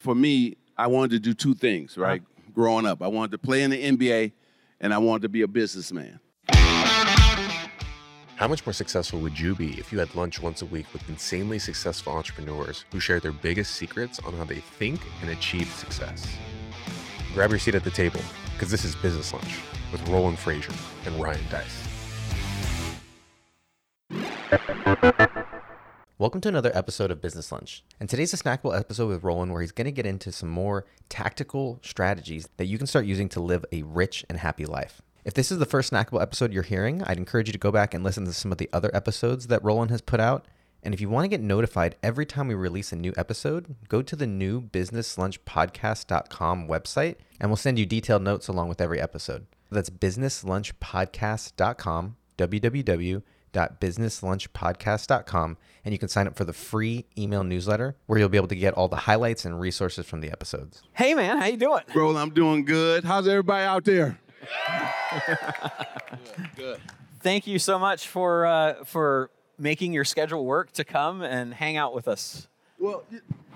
For me, I wanted to do two things, uh-huh. right? Growing up, I wanted to play in the NBA and I wanted to be a businessman. How much more successful would you be if you had lunch once a week with insanely successful entrepreneurs who share their biggest secrets on how they think and achieve success? Grab your seat at the table because this is Business Lunch with Roland Frasier and Ryan Deiss. Welcome to another episode of Business Lunch. And today's a snackable episode with Roland where he's going to get into some more tactical strategies that you can start using to live a rich and happy life. If this is the first snackable episode you're hearing, I'd encourage you to go back and listen to some of the other episodes that Roland has put out. And if you want to get notified every time we release a new episode, go to the new businesslunchpodcast.com website and we'll send you detailed notes along with every episode. That's businesslunchpodcast.com, www.businesslunchpodcast.com, and you can sign up for the free email newsletter where you'll be able to get all the highlights and resources from the episodes. Hey man, how you doing? Bro, I'm doing good. How's everybody out there? good. Thank you so much for uh, for making your schedule work to come and hang out with us. Well,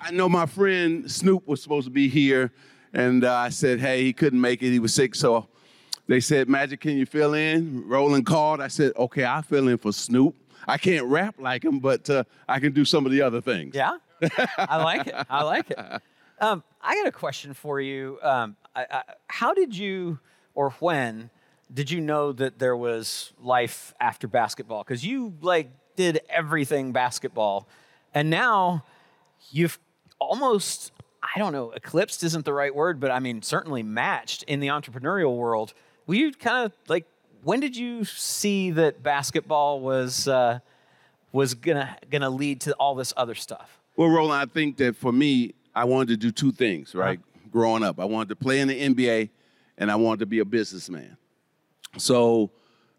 I know my friend Snoop was supposed to be here, and uh, I said, hey, he couldn't make it. He was sick, so they said, Magic, can you fill in? Roland called. I said, okay, I'll fill in for Snoop. I can't rap like him, but uh, I can do some of the other things. Yeah, I like it. I like it. Um, I got a question for you. Um, I, I, how did you, or when, did you know that there was life after basketball? Because you like did everything basketball, and now you've almost I don't know, eclipsed isn't the right word, but I mean certainly matched in the entrepreneurial world. Were you kind of like when did you see that basketball was uh, was gonna gonna lead to all this other stuff? Well, Roland, I think that for me, I wanted to do two things, right? Uh-huh. Growing up, I wanted to play in the NBA, and I wanted to be a businessman. So,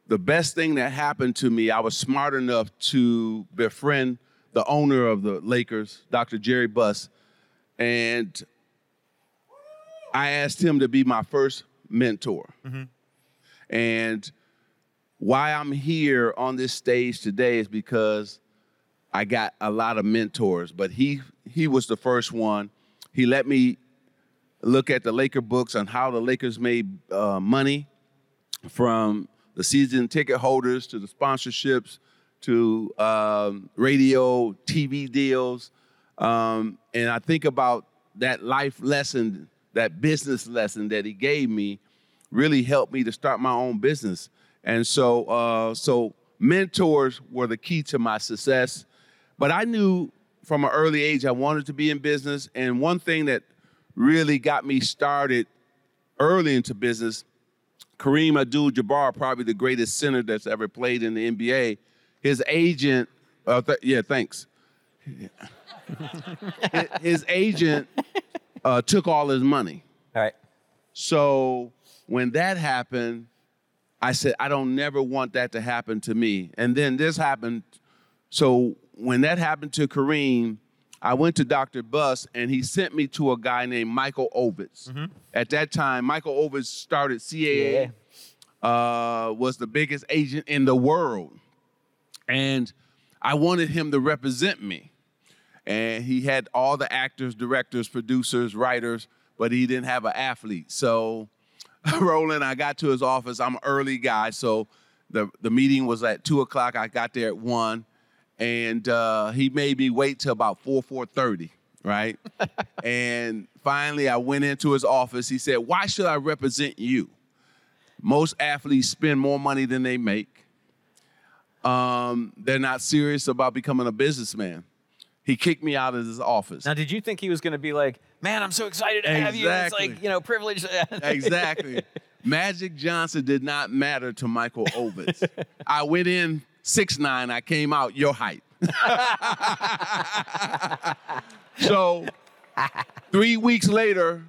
the best thing that happened to me, I was smart enough to befriend the owner of the Lakers, Dr. Jerry Buss, and I asked him to be my first mentor. Mm-hmm. And why I'm here on this stage today is because I got a lot of mentors, but he he was the first one. He let me look at the Laker books on how the Lakers made uh, money from the season ticket holders to the sponsorships to um, radio, TV deals. Um, and I think about that life lesson, that business lesson that he gave me really helped me to start my own business. And so, uh, so mentors were the key to my success. But I knew from an early age I wanted to be in business. And one thing that really got me started early into business, Kareem Abdul-Jabbar, probably the greatest center that's ever played in the NBA. His agent, uh, th- yeah, thanks. his agent uh, took all his money. All right. So when that happened, I said, I don't never want that to happen to me. And then this happened. So when that happened to Kareem, I went to Dr. Buss and he sent me to a guy named Michael Ovitz. Mm-hmm. At that time, Michael Ovitz started CAA, yeah. uh, was the biggest agent in the world. And I wanted him to represent me. And he had all the actors, directors, producers, writers, but he didn't have an athlete. So Roland, I got to his office. I'm an early guy, so the the meeting was at two o'clock. I got there at one, and uh, he made me wait till about four four thirty, right? and finally, I went into his office. He said, "Why should I represent you? Most athletes spend more money than they make. Um, they're not serious about becoming a businessman." He kicked me out of his office. Now, did you think he was going to be like, "Man, I'm so excited to exactly. have you"? It's like you know, privilege. exactly. Magic Johnson did not matter to Michael Ovitz. I went in six nine. I came out your height. so three weeks later,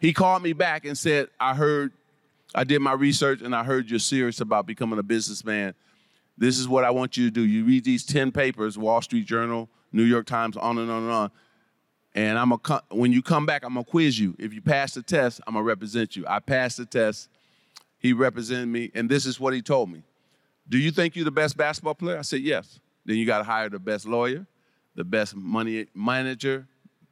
he called me back and said, "I heard, I did my research, and I heard you're serious about becoming a businessman. This is what I want you to do. You read these ten papers, Wall Street Journal." New York Times, on and on and on. And I'm a when you come back, I'm gonna quiz you. If you pass the test, I'm gonna represent you. I passed the test. He represented me, and this is what he told me. Do you think you're the best basketball player? I said yes. Then you got to hire the best lawyer, the best money manager,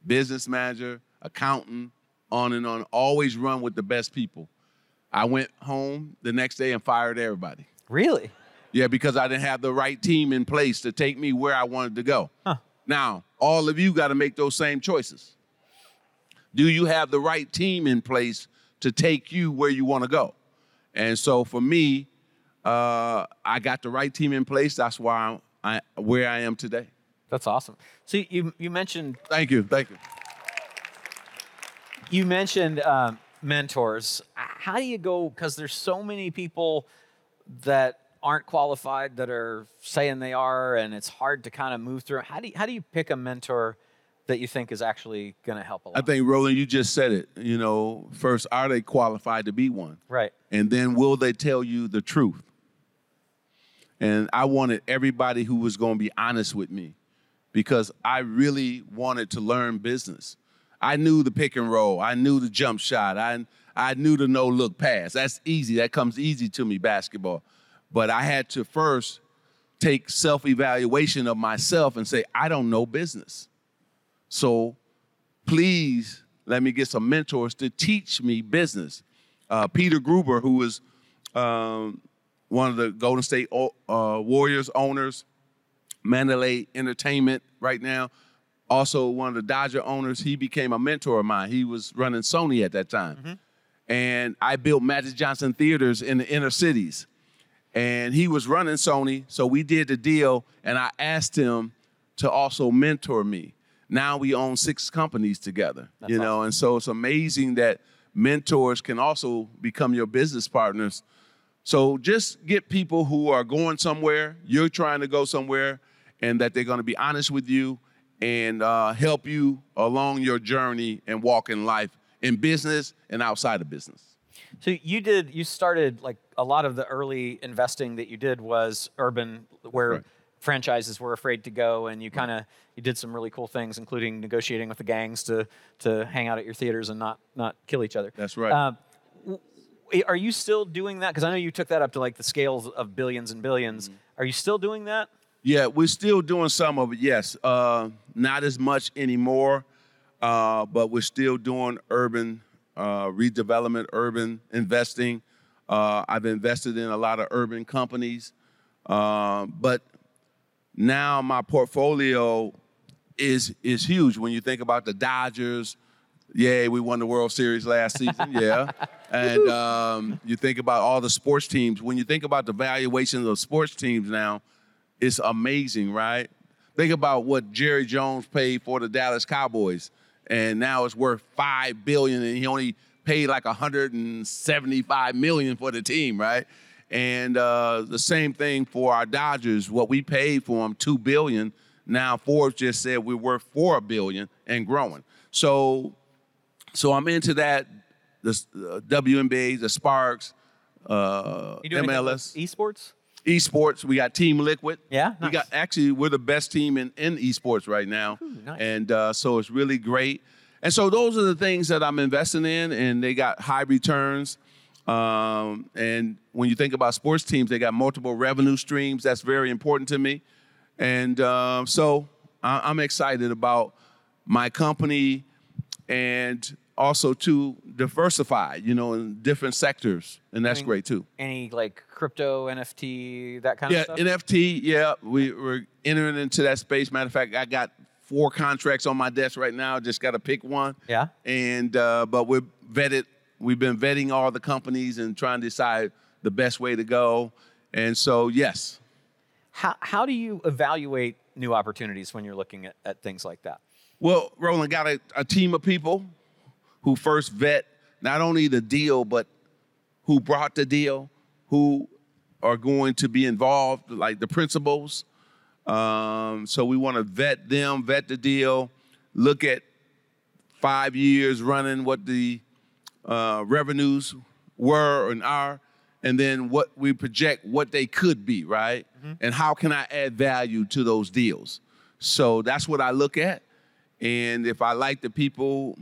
business manager, accountant, on and on. Always run with the best people. I went home the next day and fired everybody. Really? Yeah, because I didn't have the right team in place to take me where I wanted to go. Huh. Now, all of you got to make those same choices. Do you have the right team in place to take you where you want to go? And so for me, uh, I got the right team in place. That's why I'm I, where I am today. That's awesome. So you you mentioned Thank you. Thank you. you mentioned um, mentors. How do you go? Because there's so many people that aren't qualified that are saying they are, and it's hard to kind of move through. How do you, how do you pick a mentor that you think is actually going to help a lot? I think Roland, you just said it. You know, first, are they qualified to be one? right. and then will they tell you the truth? And I wanted everybody who was going to be honest with me because I really wanted to learn business. I knew the pick and roll, I knew the jump shot, I, I knew the no look pass. That's easy, that comes easy to me, basketball. But I had to first take self evaluation of myself and say, I don't know business. So please let me get some mentors to teach me business. Uh, Peter Guber, who was um, one of the Golden State uh, Warriors owners, Mandalay Entertainment right now, also one of the Dodger owners, he became a mentor of mine. He was running Sony at that time. And I built Magic Johnson theaters in the inner cities. And he was running Sony, so we did the deal, and I asked him to also mentor me. Now we own six companies together, you know, and so it's amazing that mentors can also become your business partners. So just get people who are going somewhere, you're trying to go somewhere, and that they're going to be honest with you and uh, help you along your journey and walk in life in business and outside of business. So you did you started like a lot of the early investing that you did was urban where Right. franchises were afraid to go and you kind of you did some really cool things including negotiating with the gangs to to hang out at your theaters and not not kill each other. That's right. Uh, are you still doing that? Because I know you took that up to like the scales of billions and 1000000000s Mm-hmm. Are you still doing that? Yeah, we're still doing some of it. Yes, uh, not as much anymore, uh, but we're still doing urban uh, redevelopment, urban investing. Uh, I've invested in a lot of urban companies, um, but now my portfolio is is huge. When you think about the Dodgers, yeah, we won the World Series last season. Yeah, and um, you think about all the sports teams. When you think about the valuations of sports teams now, it's amazing, right? Think about what Jerry Jones paid for the Dallas Cowboys, and now it's worth five billion, and he only paid like 175 million for the team, right? And uh, the same thing for our Dodgers. What we paid for them, two billion. Now Forbes just said we're worth four billion and growing. So, so I'm into that. The uh, WNBA, the Sparks, uh, You doing MLS esports? Esports. We got Team Liquid. Yeah? we got actually we're the best team in in esports right now, nice. and uh, so it's really great. And so those are the things that I'm investing in, and they got high returns. Um, and when you think about sports teams, they got multiple revenue streams. That's very important to me. And um, so I- I'm excited about my company and also to diversify, you know, in different sectors, and that's great too. Any like crypto, NFT, that kind Yeah, of stuff? Yeah, NFT. Yeah, we, we're entering into that space. Matter of fact, I got four contracts on my desk right now. Just got to pick one. Yeah? And uh, but we're vetted. We've been vetting all the companies and trying to decide the best way to go. And so, yes, How, how do you evaluate new opportunities when you're looking at, at things like that? Well, Roland got a, a team of people who first vet not only the deal, but who brought the deal, who are going to be involved, like the principals. Um, so we want to vet them, vet the deal, look at five years running, what the uh, revenues were and are, and then what we project what they could be, right? And how can I add value to those deals? So that's what I look at. And if I like the people,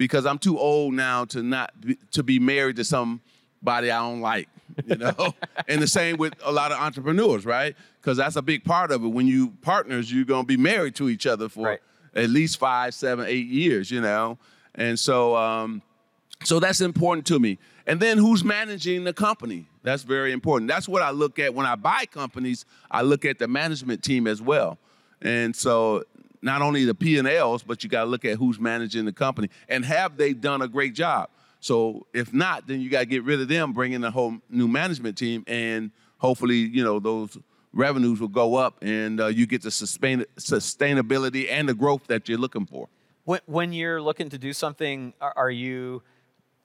because I'm too old now to not be, to be married to somebody I don't like, you know. and the same with a lot of entrepreneurs, right? Because that's a big part of it. When you partners, you're gonna be married to each other for Right. at least five, seven, eight years, you know. And so, um, so that's important to me. And then who's managing the company? That's very important. That's what I look at when I buy companies. I look at the management team as well. And so not only the P&Ls, but you got to look at who's managing the company and have they done a great job. So if not, then you got to get rid of them, bring in a whole new management team, and hopefully, you know, those revenues will go up and uh, you get the sustain- sustainability and the growth that you're looking for. When, when you're looking to do something, are, are you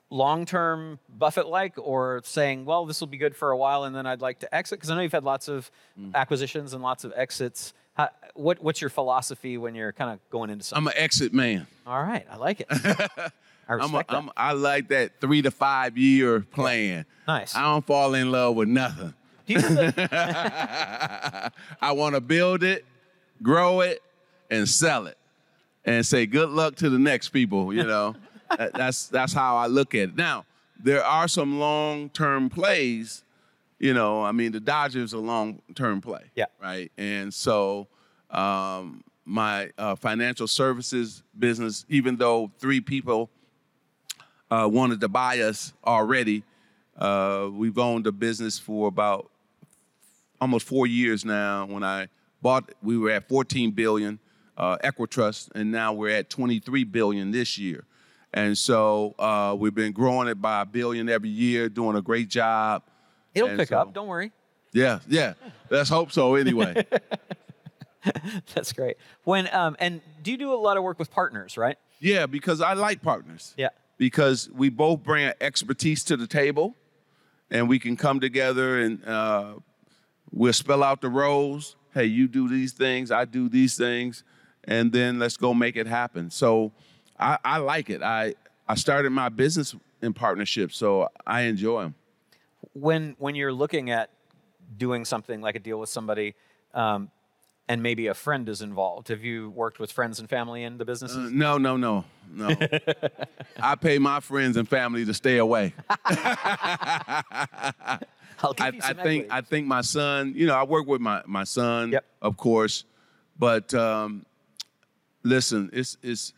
long-term Buffett-like, or saying, "Well, this will be good for a while, and then I'd like to exit"? Because I know you've had lots of Mm. acquisitions and lots of exits. How, what, what's your philosophy when you're kind of going into something? I'm an exit man. All right, I like it. I I'm, a, that. I'm I like that three to five year plan. Nice. I don't fall in love with nothing. I want to build it, grow it, and sell it, and say good luck to the next people. You know, That- that's that's how I look at it. Now there are some long term plays. You know, I mean the Dodgers are long term play. Yeah. Right, and so um, my uh, financial services business, even though three people uh, wanted to buy us already. Uh, we've owned the business for about almost four years now. When I bought, we were at 14 billion uh, Equitrust, and now we're at 23 billion this year. And so uh, we've been growing it by a billion every year, doing a great job. It'll And pick so- up. Don't worry. Yeah, yeah. Let's hope so. Anyway, That's great. When um, and do you do a lot of work with partners, right? yeah, because I like partners. Yeah. because we both bring expertise to the table and we can come together and uh, we'll spell out the roles hey you do these things i do these things and then let's go make it happen so i, I like it I, I started my business in partnership so i enjoy them When when you're looking at doing something like a deal with somebody, um, and maybe a friend is involved, have you worked with friends and family in the businesses? no no no no i pay my friends and family to stay away I'll give I, you I some think equity. I think my son. You know, I work with my my son, Yep. of course, but um, listen, it's it's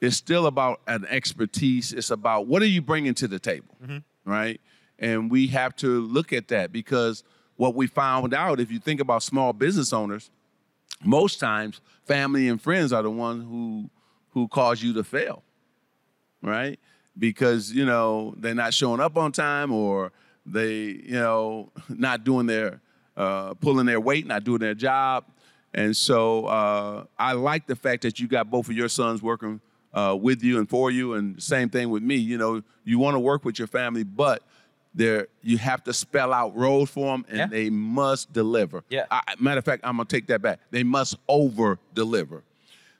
it's still about an expertise. It's about what are you bringing to the table, Mm-hmm. right? And we have to look at that because what we found out, if you think about small business owners, most times family and friends are the ones who who cause you to fail right? Because you know they're not showing up on time, or they you know not doing their uh, pulling their weight, not doing their job, and so uh, I like the fact that you got both of your sons working uh, with you and for you, and same thing with me. You know, you want to work with your family, but there you have to spell out roles for them, and Yeah. they must deliver. Yeah. I, matter of fact, I'm gonna take that back. They must over deliver.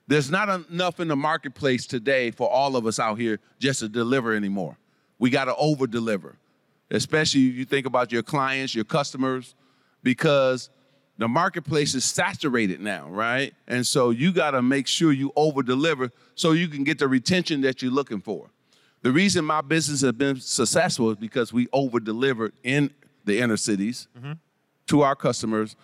There's not enough in the marketplace today for all of us out here just to deliver anymore. We got to over deliver, especially you think about your clients, your customers, because the marketplace is saturated now, right? And so you got to make sure you over deliver so you can get the retention that you're looking for. The reason my business has been successful is because we over delivered in the inner cities to our customers.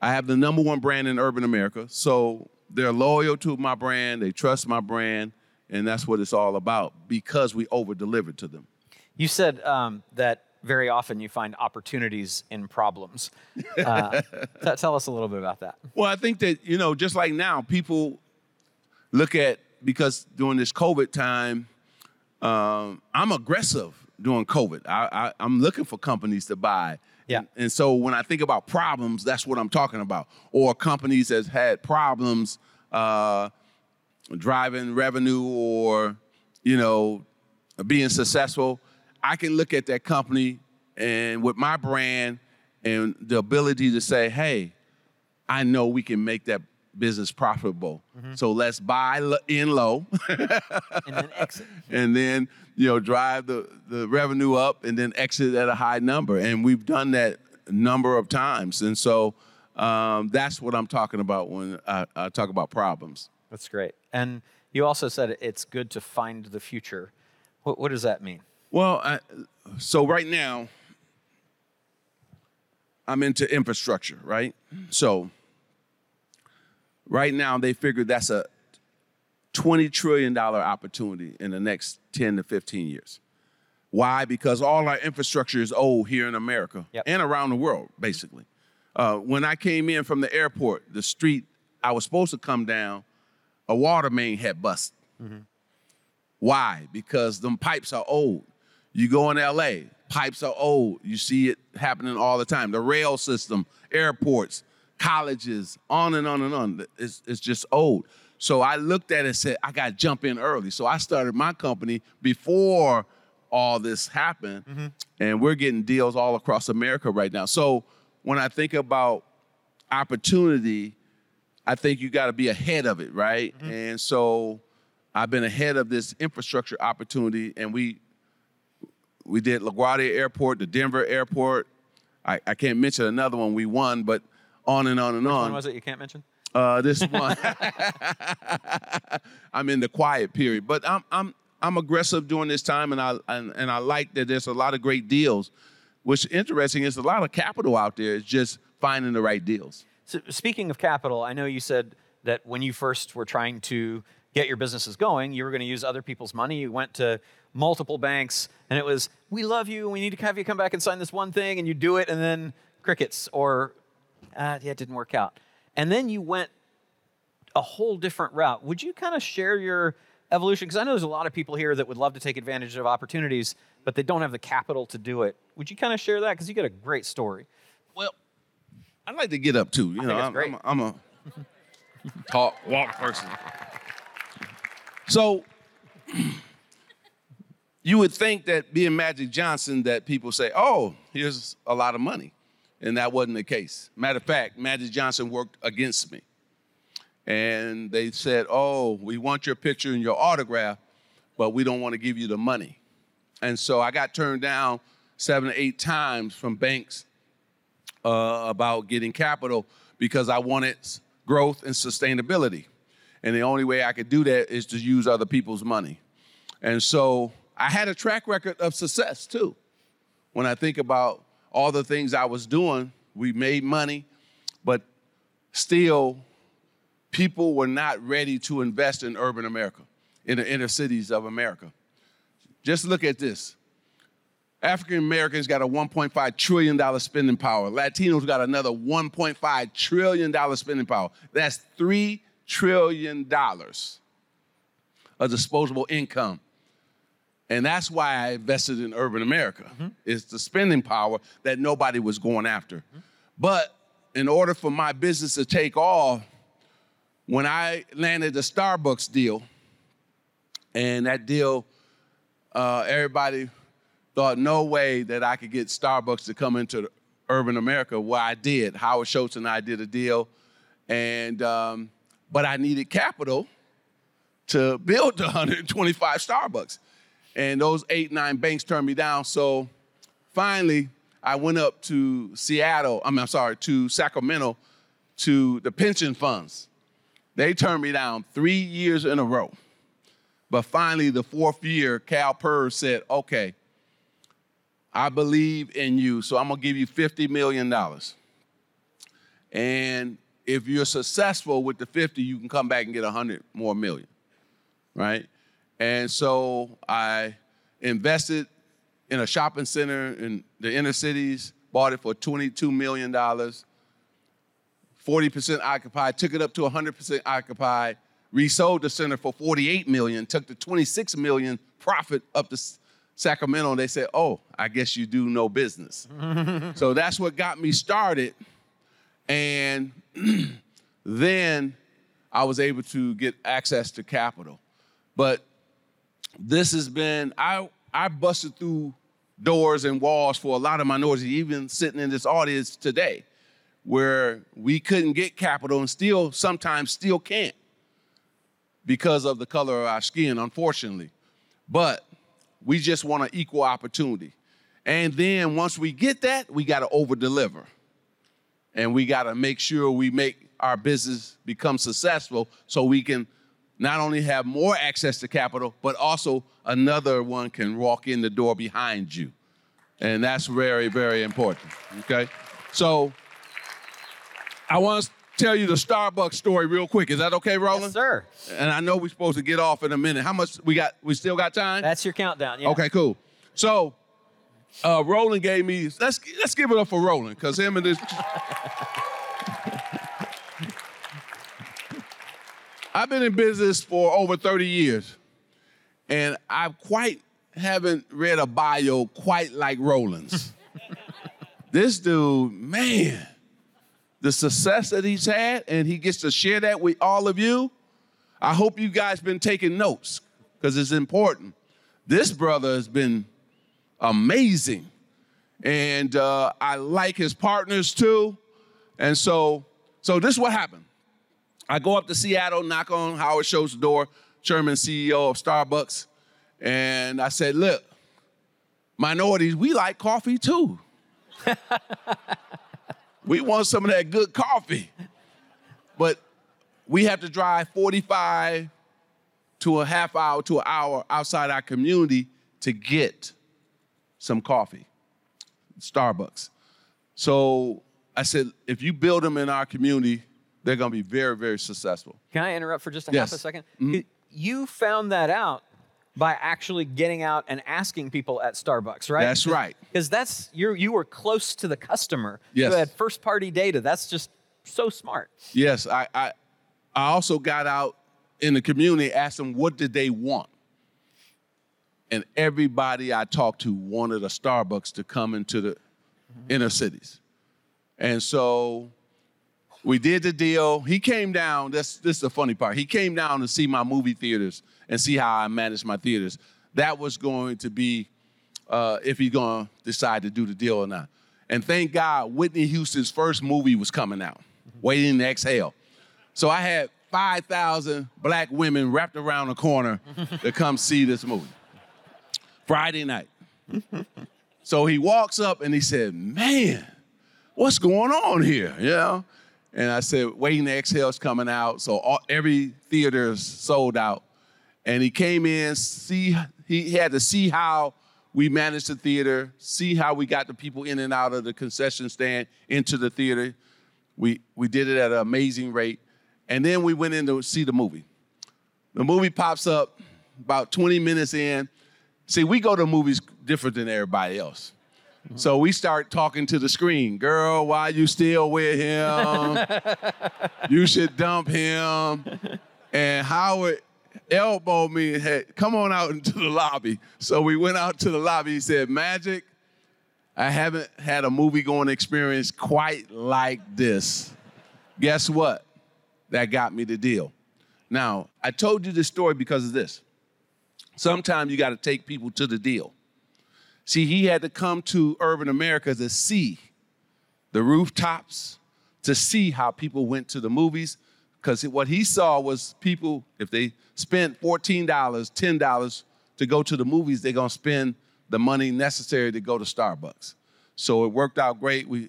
I have the number one brand in urban America, so they're loyal to my brand, they trust my brand, and that's what it's all about because we over delivered to them. You said um, that very often you find opportunities in problems. Uh, t- tell us a little bit about that. Well, I think that, you know, just like now, people look at because during this COVID time, um, I'm aggressive during COVID. I, I, I'm looking for companies to buy. Yeah. And, and so when I think about problems, that's what I'm talking about. Or companies that had problems uh, driving revenue or, you know, being successful. I can look at that company and with my brand and the ability to say, hey, I know we can make that business profitable. So let's buy in low And then exit. and then, you know, drive the, the revenue up and then exit at a high number. And we've done that a number of times. And so um, that's what I'm talking about when I, I talk about problems. That's great. And you also said it's good to find the future. What, what does that mean? Well, I, so right now, I'm into infrastructure, right? So right now, they figure that's a $20 trillion opportunity in the next 10 to 15 years. Why? Because all our infrastructure is old here in America Yep. and around the world, basically. Uh, when I came in from the airport, the street I was supposed to come down, a water main had busted. Why? Because them pipes are old. You go in LA, pipes are old. You see it happening all the time. The rail system, airports, colleges, on and on and on. It's, it's just old. So I looked at it and said, I got to jump in early. So I started my company before all this happened, mm-hmm. and we're getting deals all across America right now. So when I think about opportunity, I think you got to be ahead of it, right? Mm-hmm. And so I've been ahead of this infrastructure opportunity, and we we did LaGuardia Airport, the Denver Airport. I, I can't mention another one we won, but on and on and Which on. one was it you can't mention? Uh, this one, I'm in the quiet period, but I'm I'm I'm aggressive during this time, and I and, and I like that there's a lot of great deals. What's interesting is a lot of capital out there. It's just finding the right deals. So speaking of capital, I know you said that when you first were trying to get your businesses going, you were going to use other people's money. You went to multiple banks, and it was, "We love you. We need to have you come back and sign this one thing," and you do it, and then crickets, or uh, yeah, it didn't work out. And then you went a whole different route. Would you kind of share your evolution? Because I know there's a lot of people here that would love to take advantage of opportunities, but they don't have the capital to do it. Would you kind of share that? Because you got a great story. Well, I'd like to get up too. You know, it's I'm. I'm, a, I'm a talk, walk person. So you would think that being Magic Johnson, that people say, "Oh, here's a lot of money," and that wasn't the case. Matter of fact, Magic Johnson worked against me, and they said, "Oh, we want your picture and your autograph, but we don't want to give you the money." And so I got turned down seven or eight times from banks uh, about getting capital because I wanted growth and sustainability. And the only way I could do that is to use other people's money. And so I had a track record of success too. When I think about all the things I was doing, we made money, but still, people were not ready to invest in urban America, in the inner cities of America. Just look at this. African Americans got a $1.5 trillion spending power. Latinos got another $1.5 trillion spending power. That's $3 trillion of disposable income. And that's why I invested in urban America. It's the spending power that nobody was going after. But in order for my business to take off, when I landed the Starbucks deal, and that deal, uh, everybody thought no way that I could get Starbucks to come into urban America. Well, I did. Howard Schultz and I did a deal, and um, but I needed capital to build the 125 Starbucks, and those eight nine banks turned me down. So finally, I went up to Seattle. I mean, I'm sorry, to Sacramento, to the pension funds. They turned me down three years in a row. But finally, the fourth year, CalPERS said, okay, I believe in you, so I'm gonna give you $50 million. And if you're successful with the 50, you can come back and get 100 more million, right? And so I invested in a shopping center in the inner cities, bought it for $22 million, 40% occupied, took it up to 100% occupied, resold the center for 48 million, took the 26 million profit up to Sacramento, and they said, "Oh, I guess you do no business." so that's what got me started, and then I was able to get access to capital. But this has been I I busted through doors and walls for a lot of minorities, even sitting in this audience today, where we couldn't get capital and still sometimes still can't because of the color of our skin, unfortunately. But we just want an equal opportunity. And then once we get that, we got to over deliver. And we got to make sure we make our business become successful so we can not only have more access to capital, but also another one can walk in the door behind you. And that's very, very important. Okay? So I want to tell you the Starbucks story real quick. Is that okay, Roland? Yes, sir. And I know we're supposed to get off in a minute. How much we got? We still got time? That's your countdown. Yeah. Okay, cool. So, uh, Roland gave me. Let's let's give it up for Roland because him and this. I've been in business for over 30 years, and I quite haven't read a bio quite like Roland's. this dude, man, the success that he's had, and he gets to share that with all of you. I hope you guys been taking notes because it's important. This brother has been amazing, and uh, I like his partners too. And so, so this is what happened. I go up to Seattle, knock on Howard Schultz's door, chairman CEO of Starbucks, and I said, "Look, minorities, we like coffee too." we want some of that good coffee. But we have to drive 45 to a half hour to an hour outside our community to get some coffee, Starbucks. So I said, if you build them in our community, they're going to be very, very successful. Can I interrupt for just a Yes. half a 2nd Mhm. You found that out by actually getting out and asking people at Starbucks, right? That's right. Because that's you you were close to the customer. Yes. You had first party data. That's just so smart. Yes, I, I, I also got out in the community, asked them what did they want. And everybody I talked to wanted a Starbucks to come into the inner cities. And so we did the deal. He came down. This, this is the funny part. He came down to see my movie theaters and see how I manage my theaters. That was going to be uh, if he's going to decide to do the deal or not. And thank God, Whitney Houston's first movie was coming out, Waiting to Exhale. So I had 5,000 black women wrapped around the corner to come see this movie. Friday night. So he walks up and he said, Man, what's going on here? You know? And I said, Waiting to is coming out. So all, every theater is sold out. And he came in, see, he had to see how we managed the theater, see how we got the people in and out of the concession stand into the theater. We, we did it at an amazing rate. And then we went in to see the movie. The movie pops up about 20 minutes in. See, we go to movies different than everybody else. So we start talking to the screen. Girl, why you still with him? you should dump him. And Howard elbowed me and had, come on out into the lobby. So we went out to the lobby. He said, Magic, I haven't had a movie going experience quite like this. Guess what? That got me the deal. Now, I told you this story because of this. Sometimes you got to take people to the deal. See, he had to come to urban America to see the rooftops, to see how people went to the movies, because what he saw was people, if they spent $14, $10 to go to the movies, they're gonna spend the money necessary to go to Starbucks. So it worked out great. We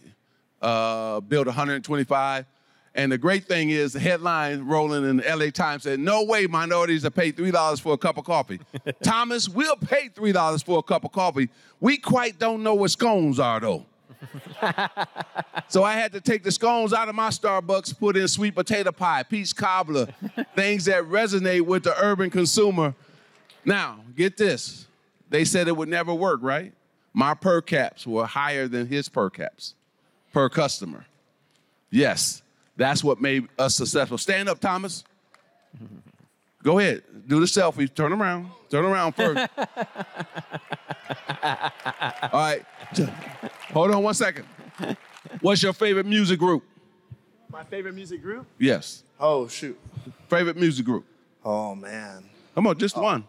uh, built 125. And the great thing is, the headline rolling in the LA Times said, No way minorities are paid $3 for a cup of coffee. Thomas, we'll pay $3 for a cup of coffee. We quite don't know what scones are, though. so I had to take the scones out of my Starbucks, put in sweet potato pie, peach cobbler, things that resonate with the urban consumer. Now, get this. They said it would never work, right? My per caps were higher than his per caps per customer. Yes, that's what made us successful. Stand up, Thomas. Go ahead. Do the selfie. Turn around. Turn around first. All right. Hold on one second. What's your favorite music group? My favorite music group? Yes. Oh shoot. Favorite music group. Oh man. Come on, just one.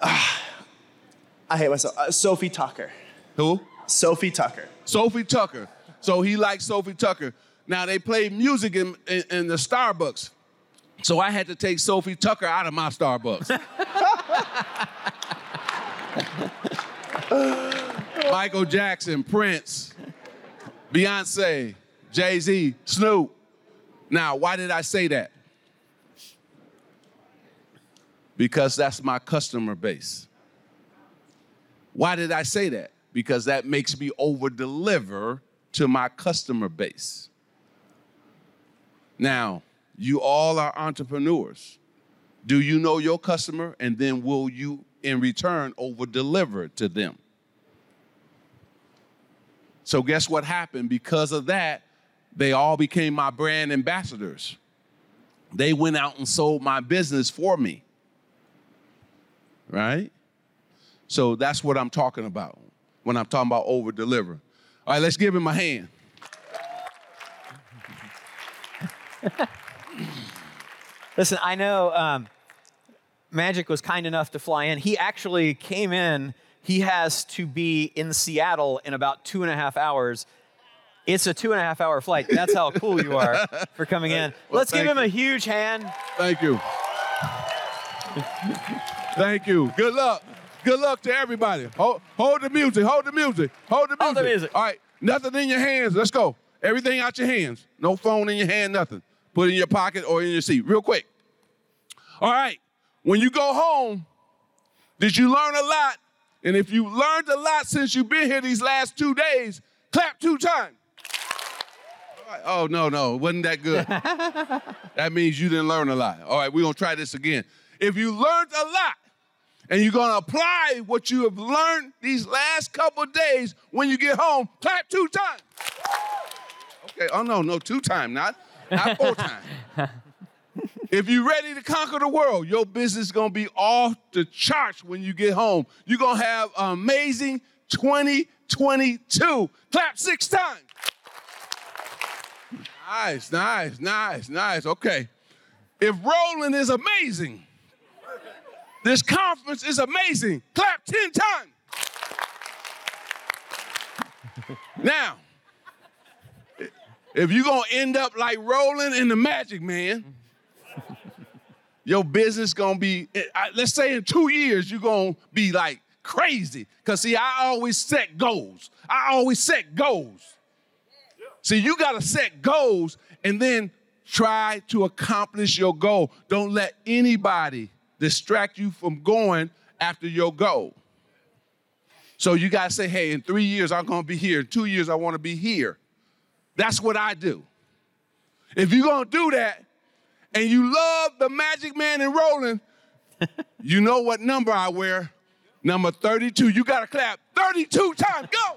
I hate myself. Uh, Sophie Tucker. Who? Sophie Tucker. Sophie Tucker. So he likes Sophie Tucker. Now they play music in, in, in the Starbucks. So I had to take Sophie Tucker out of my Starbucks. Michael Jackson, Prince, Beyonce, Jay Z, Snoop. Now, why did I say that? Because that's my customer base. Why did I say that? Because that makes me over deliver to my customer base. Now, you all are entrepreneurs. Do you know your customer? And then will you, in return, over deliver to them? So, guess what happened? Because of that, they all became my brand ambassadors. They went out and sold my business for me. Right? So, that's what I'm talking about when I'm talking about over deliver. All right, let's give him a hand. Listen, I know um, Magic was kind enough to fly in. He actually came in. He has to be in Seattle in about two and a half hours. It's a two and a half hour flight. That's how cool you are for coming in. Well, Let's give him you. a huge hand. Thank you. Thank you. Good luck. Good luck to everybody. Hold, hold the music. Hold the music. Hold the music. Hold the music. All right. Nothing in your hands. Let's go. Everything out your hands. No phone in your hand. Nothing. Put it in your pocket or in your seat. Real quick. All right. When you go home, did you learn a lot? And if you learned a lot since you've been here these last two days, clap two times. Right. Oh, no, no. It wasn't that good. that means you didn't learn a lot. All right, we're gonna try this again. If you learned a lot and you're gonna apply what you have learned these last couple days when you get home, clap two times. Okay, oh no, no, two times, not, not four times. If you're ready to conquer the world, your business is gonna be off the charts when you get home. You're gonna have an amazing 2022. Clap six times. Nice, nice, nice, nice. Okay. If Roland is amazing, this conference is amazing. Clap 10 times. now, if you're going to end up like Roland in the Magic Man, your business going to be, let's say in two years, you're going to be like crazy. Because, see, I always set goals. I always set goals. See, you got to set goals and then try to accomplish your goal. Don't let anybody distract you from going after your goal. So you got to say, hey, in three years, I'm going to be here. In two years, I want to be here. That's what I do. If you're going to do that and you love the Magic Man and Roland, you know what number I wear. Number 32. You got to clap 32 times. Go.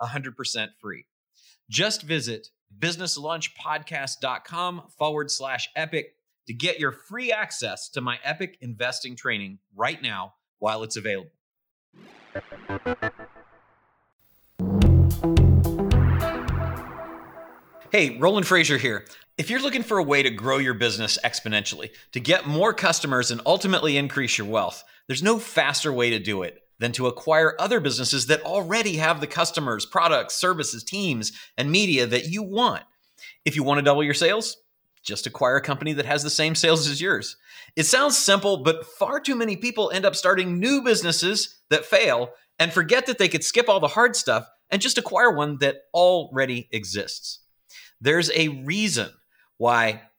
100% free. Just visit businesslunchpodcast.com forward slash epic to get your free access to my epic investing training right now while it's available. Hey, Roland Frasier here. If you're looking for a way to grow your business exponentially, to get more customers and ultimately increase your wealth, there's no faster way to do it than to acquire other businesses that already have the customers, products, services, teams, and media that you want. If you want to double your sales, just acquire a company that has the same sales as yours. It sounds simple, but far too many people end up starting new businesses that fail and forget that they could skip all the hard stuff and just acquire one that already exists. There's a reason why